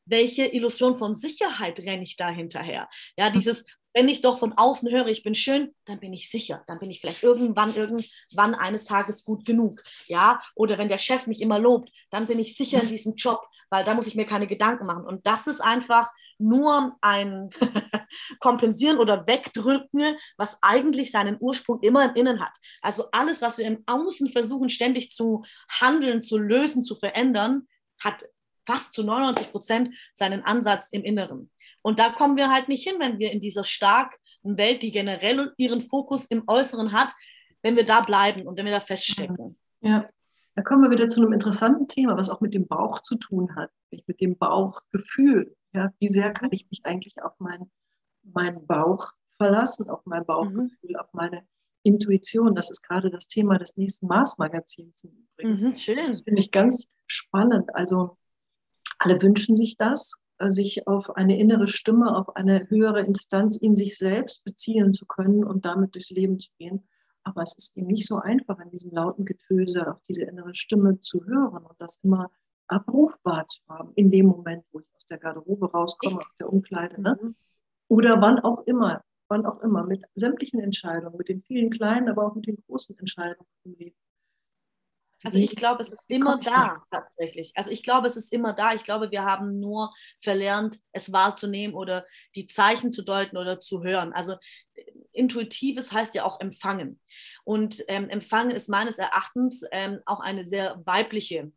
welche Illusion von Sicherheit renne ich da hinterher? Ja, dieses, wenn ich doch von außen höre, ich bin schön, dann bin ich sicher. Dann bin ich vielleicht irgendwann, irgendwann eines Tages gut genug. Ja, oder wenn der Chef mich immer lobt, dann bin ich sicher in diesem Job, weil da muss ich mir keine Gedanken machen. Und das ist einfach nur ein Kompensieren oder Wegdrücken, was eigentlich seinen Ursprung immer im Innen hat. Also alles, was wir im Außen versuchen, ständig zu handeln, zu lösen, zu verändern, hat fast zu 99 Prozent seinen Ansatz im Inneren. Und da kommen wir halt nicht hin, wenn wir in dieser starken Welt, die generell ihren Fokus im Äußeren hat, wenn wir da bleiben und wenn wir da feststecken. Ja, da kommen wir wieder zu einem interessanten Thema, was auch mit dem Bauch zu tun hat, mit dem Bauchgefühl. Ja, wie sehr kann ich mich eigentlich auf meinen, meinen Bauch verlassen, auf mein Bauchgefühl, mhm. auf meine Intuition. Das ist gerade das Thema des nächsten Mars-Magazins. Mhm, schön. Das finde ich ganz spannend. Also alle wünschen sich das, sich auf eine innere Stimme, auf eine höhere Instanz in sich selbst beziehen zu können und damit durchs Leben zu gehen. Aber es ist eben nicht so einfach, in diesem lauten Getöse auf diese innere Stimme zu hören und das immer abrufbar zu haben, in dem Moment, wo ich aus der Garderobe rauskomme, aus der Umkleide. Ne? Mhm. Oder wann auch immer, wann auch immer, mit sämtlichen Entscheidungen, mit den vielen kleinen, aber auch mit den großen Entscheidungen im Leben. Also ich glaube, es ist immer da tatsächlich. Also ich glaube, es ist immer da. Ich glaube, wir haben nur verlernt, es wahrzunehmen oder die Zeichen zu deuten oder zu hören. Also intuitives heißt ja auch empfangen. Und ähm, empfangen ist meines Erachtens ähm, auch eine sehr weibliche,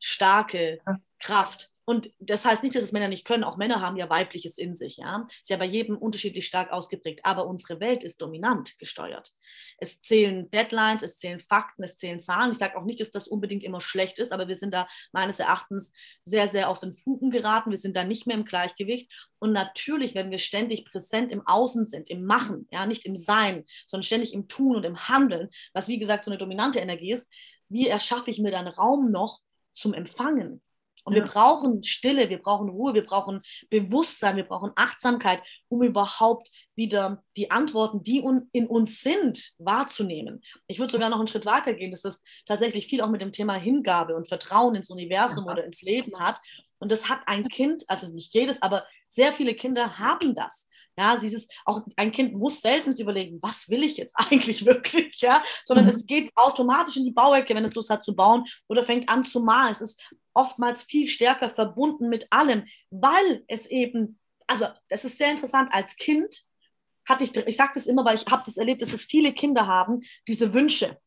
starke Kraft. Und das heißt nicht, dass es Männer nicht können. Auch Männer haben ja weibliches in sich. Ja? Ist ja bei jedem unterschiedlich stark ausgeprägt. Aber unsere Welt ist dominant gesteuert. Es zählen Deadlines, es zählen Fakten, es zählen Zahlen. Ich sage auch nicht, dass das unbedingt immer schlecht ist, aber wir sind da meines Erachtens sehr, sehr aus den Fugen geraten. Wir sind da nicht mehr im Gleichgewicht. Und natürlich, wenn wir ständig präsent im Außen sind, im Machen, ja, nicht im Sein, sondern ständig im Tun und im Handeln, was wie gesagt so eine dominante Energie ist, wie erschaffe ich mir dann Raum noch zum Empfangen? Und ja. wir brauchen Stille, wir brauchen Ruhe, wir brauchen Bewusstsein, wir brauchen Achtsamkeit, um überhaupt wieder die Antworten, die in uns sind, wahrzunehmen. Ich würde sogar noch einen Schritt weiter gehen, dass das tatsächlich viel auch mit dem Thema Hingabe und Vertrauen ins Universum ja. oder ins Leben hat. Und das hat ein Kind, also nicht jedes, aber sehr viele Kinder haben das. Ja, dieses, auch ein Kind muss selten überlegen, was will ich jetzt eigentlich wirklich, ja, sondern mhm. es geht automatisch in die Bauecke, wenn es Lust hat zu bauen oder fängt an zu malen. Es ist oftmals viel stärker verbunden mit allem, weil es eben, also das ist sehr interessant, als Kind hatte ich, ich sage das immer, weil ich habe das erlebt, dass es viele Kinder haben, diese Wünsche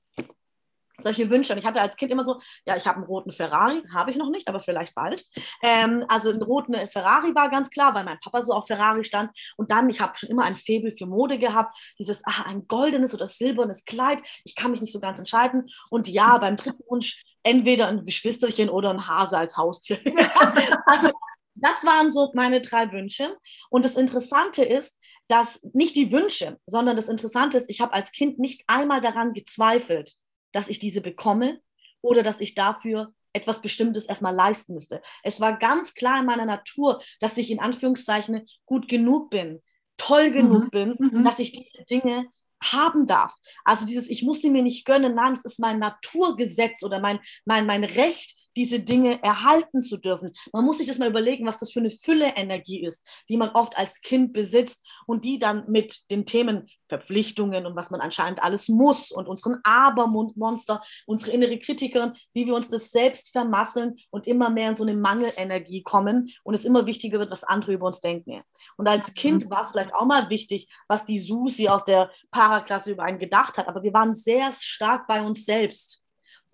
solche Wünsche. Und ich hatte als Kind immer so, ja, ich habe einen roten Ferrari, habe ich noch nicht, aber vielleicht bald. Ähm, also ein roten Ferrari war ganz klar, weil mein Papa so auf Ferrari stand. Und dann, ich habe schon immer ein Faible für Mode gehabt, dieses, ah, ein goldenes oder silbernes Kleid. Ich kann mich nicht so ganz entscheiden. Und ja, beim dritten Wunsch entweder ein Geschwisterchen oder ein Hase als Haustier. also, das waren so meine drei Wünsche. Und das Interessante ist, dass nicht die Wünsche, sondern das Interessante ist, ich habe als Kind nicht einmal daran gezweifelt, dass ich diese bekomme oder dass ich dafür etwas Bestimmtes erstmal leisten müsste. Es war ganz klar in meiner Natur, dass ich in Anführungszeichen gut genug bin, toll genug mhm. bin, mhm. dass ich diese Dinge haben darf. Also dieses, ich muss sie mir nicht gönnen, nein, es ist mein Naturgesetz oder mein, mein, mein Recht, diese Dinge erhalten zu dürfen. Man muss sich das mal überlegen, was das für eine Fülle Energie ist, die man oft als Kind besitzt und die dann mit den Themen Verpflichtungen und was man anscheinend alles muss und unseren Abermonster, unsere innere Kritikerin, wie wir uns das selbst vermasseln und immer mehr in so eine Mangelenergie kommen und es immer wichtiger wird, was andere über uns denken. Und als Kind mhm. war es vielleicht auch mal wichtig, was die Susi aus der Paraklasse über einen gedacht hat, aber wir waren sehr stark bei uns selbst.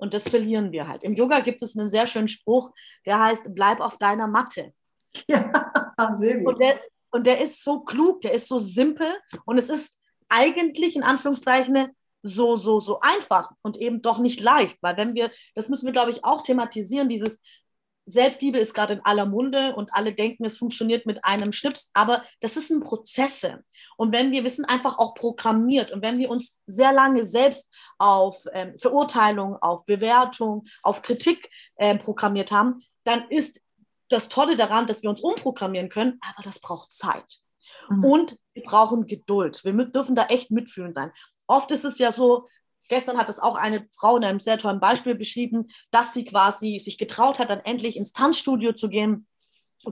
Und das verlieren wir halt. Im Yoga gibt es einen sehr schönen Spruch, der heißt, bleib auf deiner Matte. Ja, sehr gut. Und der, und der ist so klug, der ist so simpel und es ist eigentlich in Anführungszeichen so, so, so einfach und eben doch nicht leicht, weil wenn wir, das müssen wir, glaube ich, auch thematisieren, dieses Selbstliebe ist gerade in aller Munde und alle denken, es funktioniert mit einem Schnips, aber das ist ein Prozesse. Und wenn wir, wir sind einfach auch programmiert und wenn wir uns sehr lange selbst auf ähm, Verurteilung, auf Bewertung, auf Kritik ähm, programmiert haben, dann ist das Tolle daran, dass wir uns umprogrammieren können, aber das braucht Zeit. Mhm. Und wir brauchen Geduld. Wir dürfen da echt mitfühlen sein. Oft ist es ja so, gestern hat es auch eine Frau in einem sehr tollen Beispiel beschrieben, dass sie quasi sich getraut hat, dann endlich ins Tanzstudio zu gehen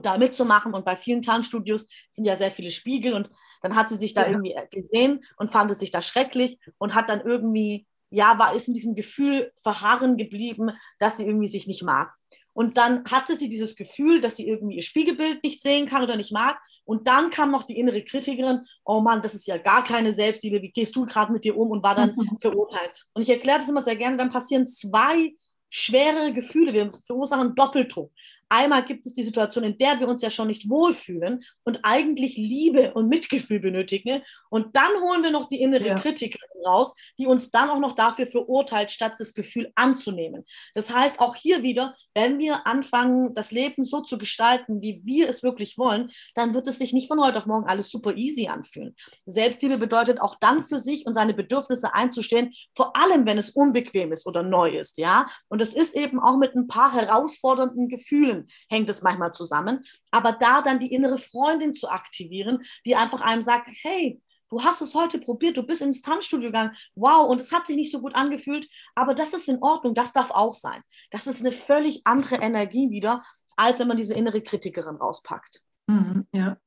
da mitzumachen. Und bei vielen Tanzstudios sind ja sehr viele Spiegel. Und dann hat sie sich da ja. irgendwie gesehen und fand es sich da schrecklich und hat dann irgendwie, ja, war, ist in diesem Gefühl verharren geblieben, dass sie irgendwie sich nicht mag. Und dann hatte sie dieses Gefühl, dass sie irgendwie ihr Spiegelbild nicht sehen kann oder nicht mag. Und dann kam noch die innere Kritikerin, oh Mann, das ist ja gar keine Selbstliebe, wie gehst du gerade mit dir um und war dann mhm. verurteilt. Und ich erkläre das immer sehr gerne, dann passieren zwei schwere Gefühle, wir verursachen Doppeldruck. Einmal gibt es die Situation, in der wir uns ja schon nicht wohlfühlen und eigentlich Liebe und Mitgefühl benötigen. Und dann holen wir noch die innere ja. Kritikerin raus, die uns dann auch noch dafür verurteilt, statt das Gefühl anzunehmen. Das heißt, auch hier wieder, wenn wir anfangen, das Leben so zu gestalten, wie wir es wirklich wollen, dann wird es sich nicht von heute auf morgen alles super easy anfühlen. Selbstliebe bedeutet auch dann für sich und seine Bedürfnisse einzustehen, vor allem wenn es unbequem ist oder neu ist, ja. Und es ist eben auch mit ein paar herausfordernden Gefühlen hängt es manchmal zusammen. Aber da dann die innere Freundin zu aktivieren, die einfach einem sagt, hey, du hast es heute probiert, du bist ins Tanzstudio gegangen, wow, und es hat sich nicht so gut angefühlt, aber das ist in Ordnung, das darf auch sein. Das ist eine völlig andere Energie wieder, als wenn man diese innere Kritikerin rauspackt. Mhm, ja.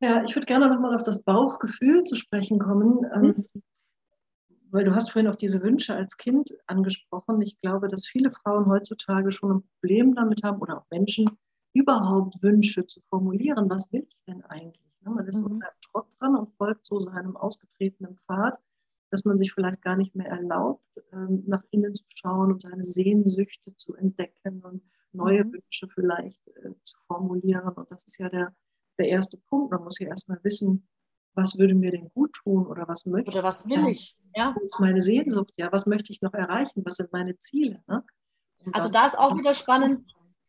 Ja, ich würde gerne nochmal auf das Bauchgefühl zu sprechen kommen. Mhm. Weil du hast vorhin auch diese Wünsche als Kind angesprochen. Ich glaube, dass viele Frauen heutzutage schon ein Problem damit haben oder auch Menschen, überhaupt Wünsche zu formulieren. Was will ich denn eigentlich? Ne, man ist mhm. so seinem Trott dran und folgt so seinem ausgetretenen Pfad, dass man sich vielleicht gar nicht mehr erlaubt, ähm, nach innen zu schauen und seine Sehnsüchte zu entdecken und neue mhm. Wünsche vielleicht äh, zu formulieren. Und das ist ja der, der erste Punkt. Man muss ja erstmal wissen, was würde mir denn gut tun oder was möchte oder was will ich? Ja. Wo ist meine Sehnsucht? Ja, was möchte ich noch erreichen? Was sind meine Ziele? Ne? Also da ist auch wieder spannend,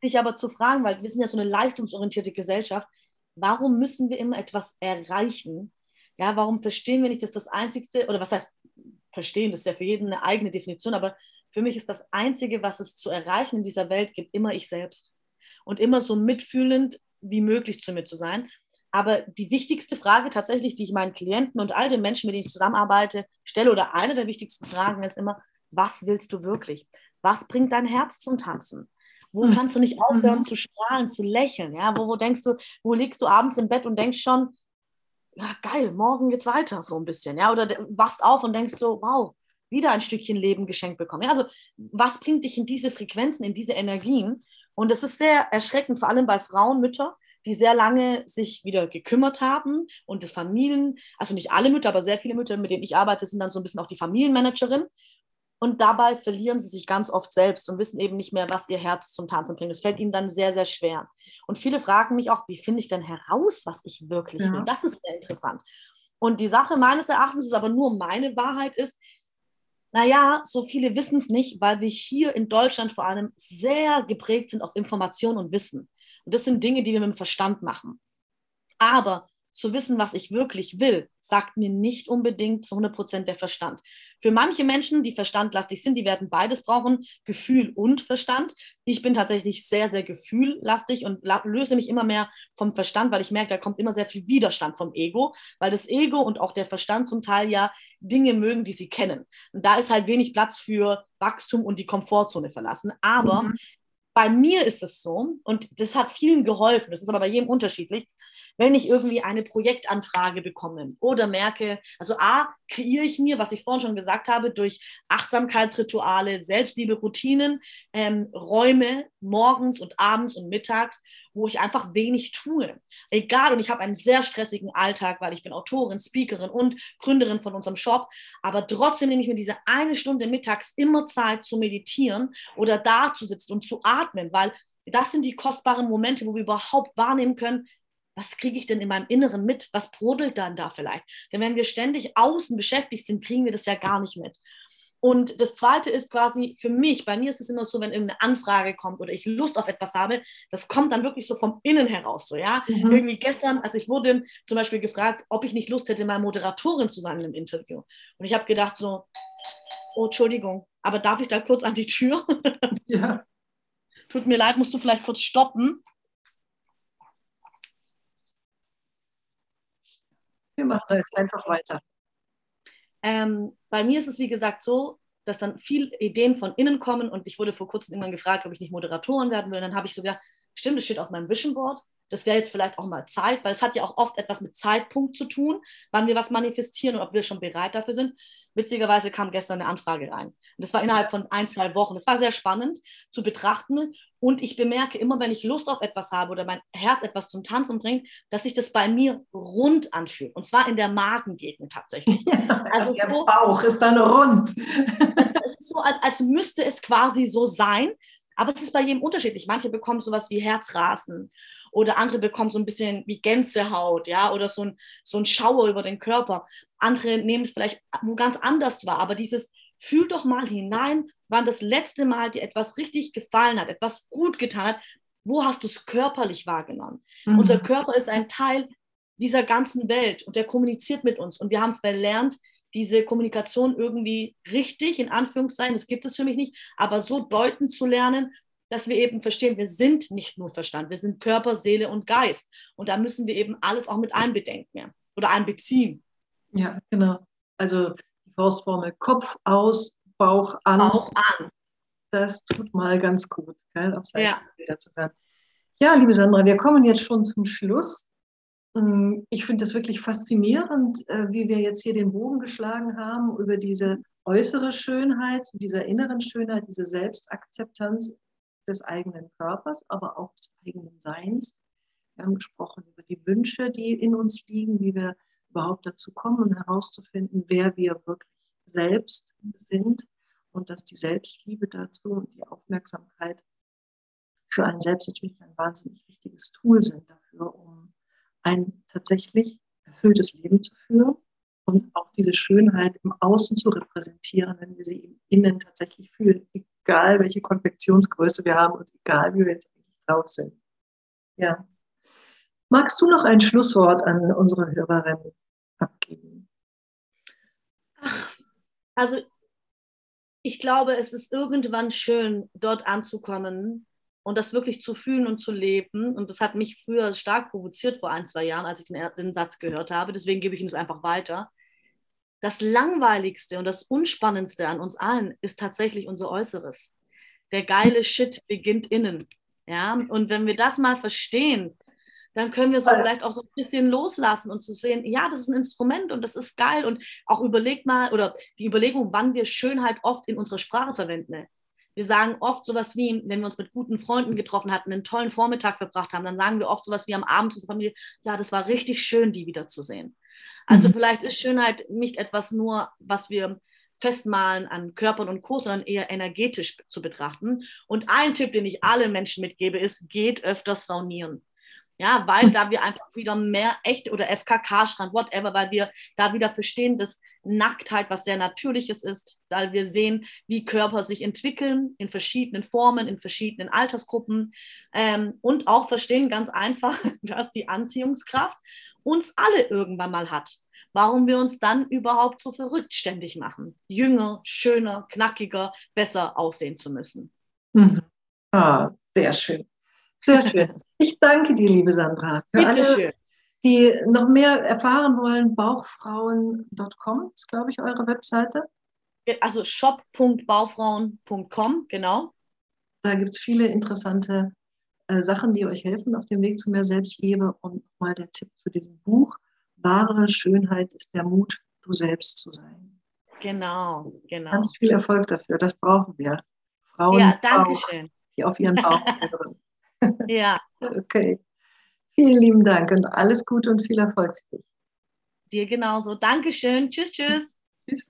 sich aber zu fragen, weil wir sind ja so eine leistungsorientierte Gesellschaft. Warum müssen wir immer etwas erreichen? Ja, warum verstehen wir nicht, dass das Einzigste, oder was heißt verstehen, das ist ja für jeden eine eigene Definition, aber für mich ist das Einzige, was es zu erreichen in dieser Welt gibt, immer ich selbst. Und immer so mitfühlend wie möglich zu mir zu sein. Aber die wichtigste Frage tatsächlich, die ich meinen Klienten und all den Menschen, mit denen ich zusammenarbeite, stelle, oder eine der wichtigsten Fragen ist immer, was willst du wirklich? Was bringt dein Herz zum Tanzen? Wo hm. kannst du nicht aufhören mhm. zu strahlen, zu lächeln? Ja? Wo, wo denkst du, wo liegst du abends im Bett und denkst schon, ja geil, morgen geht's weiter, so ein bisschen. Ja? Oder wachst auf und denkst so, wow, wieder ein Stückchen Leben geschenkt bekommen. Ja? Also was bringt dich in diese Frequenzen, in diese Energien? Und es ist sehr erschreckend, vor allem bei Frauen, Müttern, die sehr lange sich wieder gekümmert haben und das Familien, also nicht alle Mütter, aber sehr viele Mütter, mit denen ich arbeite, sind dann so ein bisschen auch die Familienmanagerin. Und dabei verlieren sie sich ganz oft selbst und wissen eben nicht mehr, was ihr Herz zum Tanzen bringt. Das fällt ihnen dann sehr, sehr schwer. Und viele fragen mich auch, wie finde ich denn heraus, was ich wirklich ja. will? Das ist sehr interessant. Und die Sache meines Erachtens ist aber nur meine Wahrheit ist, naja, so viele wissen es nicht, weil wir hier in Deutschland vor allem sehr geprägt sind auf Information und Wissen. Und das sind Dinge, die wir mit dem Verstand machen. Aber zu wissen, was ich wirklich will, sagt mir nicht unbedingt zu 100 Prozent der Verstand. Für manche Menschen, die verstandlastig sind, die werden beides brauchen, Gefühl und Verstand. Ich bin tatsächlich sehr, sehr gefühllastig und löse mich immer mehr vom Verstand, weil ich merke, da kommt immer sehr viel Widerstand vom Ego, weil das Ego und auch der Verstand zum Teil ja Dinge mögen, die sie kennen. Und da ist halt wenig Platz für Wachstum und die Komfortzone verlassen. Aber mhm. Bei mir ist es so, und das hat vielen geholfen, das ist aber bei jedem unterschiedlich, wenn ich irgendwie eine Projektanfrage bekomme oder merke, also A, kreiere ich mir, was ich vorhin schon gesagt habe, durch Achtsamkeitsrituale, Selbstliebe, Routinen, ähm, Räume morgens und abends und mittags, wo ich einfach wenig tue. Egal, und ich habe einen sehr stressigen Alltag, weil ich bin Autorin, Speakerin und Gründerin von unserem Shop, aber trotzdem nehme ich mir diese eine Stunde mittags immer Zeit zu meditieren oder da zu sitzen und zu atmen, weil das sind die kostbaren Momente, wo wir überhaupt wahrnehmen können, was kriege ich denn in meinem Inneren mit? Was brodelt dann da vielleicht? Denn wenn wir ständig außen beschäftigt sind, kriegen wir das ja gar nicht mit. Und das Zweite ist quasi für mich, bei mir ist es immer so, wenn irgendeine Anfrage kommt oder ich Lust auf etwas habe, das kommt dann wirklich so vom Innen heraus. So, ja? Mhm. Irgendwie gestern, also ich wurde zum Beispiel gefragt, ob ich nicht Lust hätte, mal Moderatorin zu sein im Interview. Und ich habe gedacht so, oh, Entschuldigung, aber darf ich da kurz an die Tür? Ja. Tut mir leid, musst du vielleicht kurz stoppen? Wir machen da jetzt einfach weiter. Ähm, bei mir ist es, wie gesagt, so, dass dann viele Ideen von innen kommen und ich wurde vor kurzem irgendwann gefragt, ob ich nicht Moderatorin werden will. Und dann habe ich so gedacht, stimmt, das steht auf meinem Vision Board. Das wäre jetzt vielleicht auch mal Zeit, weil es hat ja auch oft etwas mit Zeitpunkt zu tun, wann wir was manifestieren und ob wir schon bereit dafür sind. Witzigerweise kam gestern eine Anfrage rein. Und das war innerhalb von ein, zwei Wochen. Das war sehr spannend zu betrachten. Und ich bemerke immer, wenn ich Lust auf etwas habe oder mein Herz etwas zum Tanzen bringt, dass sich das bei mir rund anfühlt. Und zwar in der Magengegend tatsächlich. Ja, also der so, Bauch ist dann rund. es ist so, als, als müsste es quasi so sein. Aber es ist bei jedem unterschiedlich. Manche bekommen sowas wie Herzrasen oder andere bekommen so ein bisschen wie Gänsehaut, ja, oder so ein, so ein Schauer über den Körper. Andere nehmen es vielleicht wo ganz anders wahr, aber dieses fühl doch mal hinein, wann das letzte Mal dir etwas richtig gefallen hat, etwas gut getan hat. Wo hast du es körperlich wahrgenommen? Mhm. Unser Körper ist ein Teil dieser ganzen Welt und der kommuniziert mit uns. Und wir haben verlernt, diese Kommunikation irgendwie richtig, in Anführungszeichen, das gibt es für mich nicht, aber so deuten zu lernen, dass wir eben verstehen, wir sind nicht nur Verstand, wir sind Körper, Seele und Geist. Und da müssen wir eben alles auch mit einbedenken ja, oder einbeziehen. Ja, genau. Also die Faustformel Kopf aus, Bauch an. Bauch an. Das tut mal ganz gut, gell, auf ja. zu hören. Ja, liebe Sandra, wir kommen jetzt schon zum Schluss. Ähm, ich finde es wirklich faszinierend, äh, wie wir jetzt hier den Bogen geschlagen haben über diese äußere Schönheit, dieser inneren Schönheit, diese Selbstakzeptanz des eigenen Körpers, aber auch des eigenen Seins. Wir haben gesprochen über die Wünsche, die in uns liegen, wie wir überhaupt dazu kommen, herauszufinden, wer wir wirklich selbst sind und dass die Selbstliebe dazu und die Aufmerksamkeit für einen selbst natürlich ein wahnsinnig wichtiges Tool sind dafür, um ein tatsächlich erfülltes Leben zu führen und auch diese Schönheit im Außen zu repräsentieren, wenn wir sie im Innen tatsächlich fühlen, egal welche Konfektionsgröße wir haben und egal wie wir jetzt eigentlich drauf sind. Ja. Magst du noch ein Schlusswort an unsere Hörerinnen abgeben? Also ich glaube, es ist irgendwann schön, dort anzukommen und das wirklich zu fühlen und zu leben. Und das hat mich früher stark provoziert vor ein, zwei Jahren, als ich den, den Satz gehört habe. Deswegen gebe ich ihn es einfach weiter. Das Langweiligste und das Unspannendste an uns allen ist tatsächlich unser Äußeres. Der geile Shit beginnt innen. Ja? Und wenn wir das mal verstehen, dann können wir so vielleicht auch so ein bisschen loslassen und zu sehen, ja, das ist ein Instrument und das ist geil. Und auch überlegt mal, oder die Überlegung, wann wir Schönheit oft in unserer Sprache verwenden. Wir sagen oft sowas wie, wenn wir uns mit guten Freunden getroffen hatten, einen tollen Vormittag verbracht haben, dann sagen wir oft sowas wie am Abend zu unserer Familie, ja, das war richtig schön, die wiederzusehen. Also mhm. vielleicht ist Schönheit nicht etwas nur, was wir festmalen an Körpern und Co., sondern eher energetisch zu betrachten. Und ein Tipp, den ich allen Menschen mitgebe, ist, geht öfters saunieren. Ja, weil hm. da wir einfach wieder mehr echt oder FKK-Strand, whatever, weil wir da wieder verstehen, dass Nacktheit was sehr Natürliches ist, weil wir sehen, wie Körper sich entwickeln in verschiedenen Formen, in verschiedenen Altersgruppen ähm, und auch verstehen ganz einfach, dass die Anziehungskraft uns alle irgendwann mal hat. Warum wir uns dann überhaupt so verrückt ständig machen, jünger, schöner, knackiger, besser aussehen zu müssen. Mhm. Ah, sehr schön. Sehr schön. Ich danke dir, liebe Sandra. Für Bitte alle, schön. die noch mehr erfahren wollen, bauchfrauen.com ist, glaube ich, eure Webseite. Also shop.baufrauen.com, genau. Da gibt es viele interessante äh, Sachen, die euch helfen auf dem Weg zu mehr Selbstliebe. Und mal der Tipp zu diesem Buch. Wahre Schönheit ist der Mut, du selbst zu sein. Genau, genau. Ganz viel Erfolg dafür, das brauchen wir. Frauen, ja, danke schön. die auf ihren Bauch hören. Ja. Okay. Vielen lieben Dank und alles Gute und viel Erfolg für dich. Dir genauso. Dankeschön. Tschüss, tschüss. Tschüss.